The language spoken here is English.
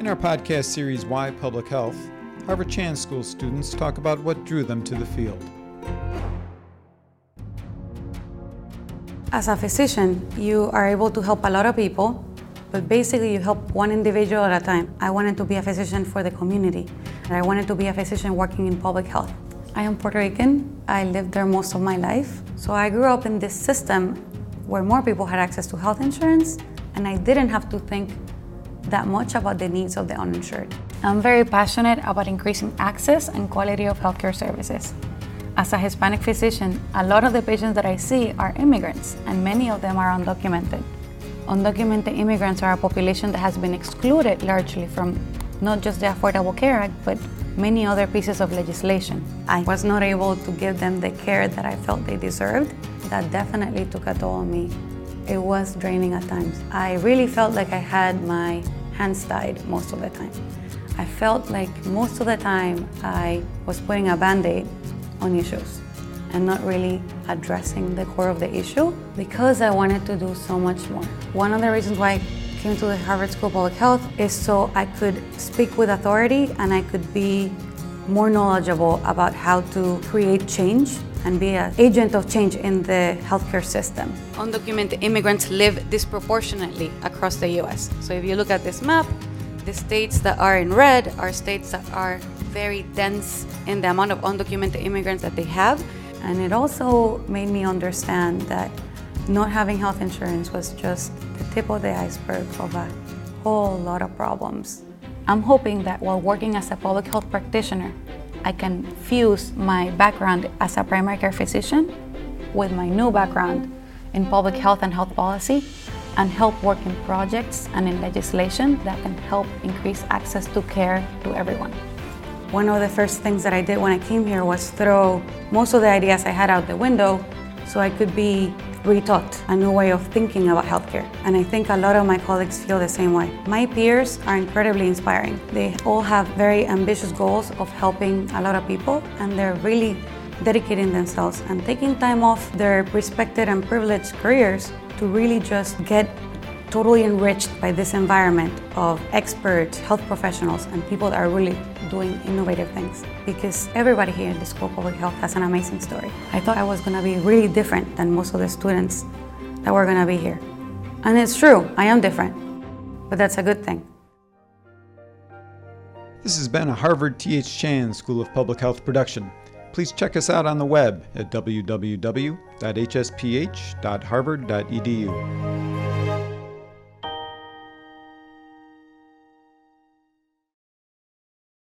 In our podcast series, Why Public Health, Harvard Chan School students talk about what drew them to the field. As a physician, you are able to help a lot of people, but basically you help one individual at a time. I wanted to be a physician for the community, and I wanted to be a physician working in public health. I am Puerto Rican. I lived there most of my life. So I grew up in this system where more people had access to health insurance, and I didn't have to think that much about the needs of the uninsured. I'm very passionate about increasing access and quality of healthcare services. As a Hispanic physician, a lot of the patients that I see are immigrants, and many of them are undocumented. Undocumented immigrants are a population that has been excluded largely from not just the Affordable Care Act, but many other pieces of legislation. I was not able to give them the care that I felt they deserved. That definitely took a toll on me. It was draining at times. I really felt like I had my hands tied most of the time. I felt like most of the time I was putting a band aid on issues and not really addressing the core of the issue because I wanted to do so much more. One of the reasons why I came to the Harvard School of Public Health is so I could speak with authority and I could be more knowledgeable about how to create change and be an agent of change in the healthcare system. Undocumented immigrants live disproportionately across the US. So if you look at this map, the states that are in red are states that are very dense in the amount of undocumented immigrants that they have. And it also made me understand that not having health insurance was just the tip of the iceberg of a whole lot of problems. I'm hoping that while working as a public health practitioner, I can fuse my background as a primary care physician with my new background in public health and health policy and help work in projects and in legislation that can help increase access to care to everyone. One of the first things that I did when I came here was throw most of the ideas I had out the window so I could be retaught a new way of thinking about healthcare. And I think a lot of my colleagues feel the same way. My peers are incredibly inspiring. They all have very ambitious goals of helping a lot of people, and they're really dedicating themselves and taking time off their respected and privileged careers to really just get totally enriched by this environment of experts, health professionals, and people that are really doing innovative things. Because everybody here in the School of Public Health has an amazing story. I thought I was going to be really different than most of the students that were going to be here. And it's true, I am different, but that's a good thing. This has been a Harvard T.H. Chan School of Public Health production. Please check us out on the web at www.hsph.harvard.edu.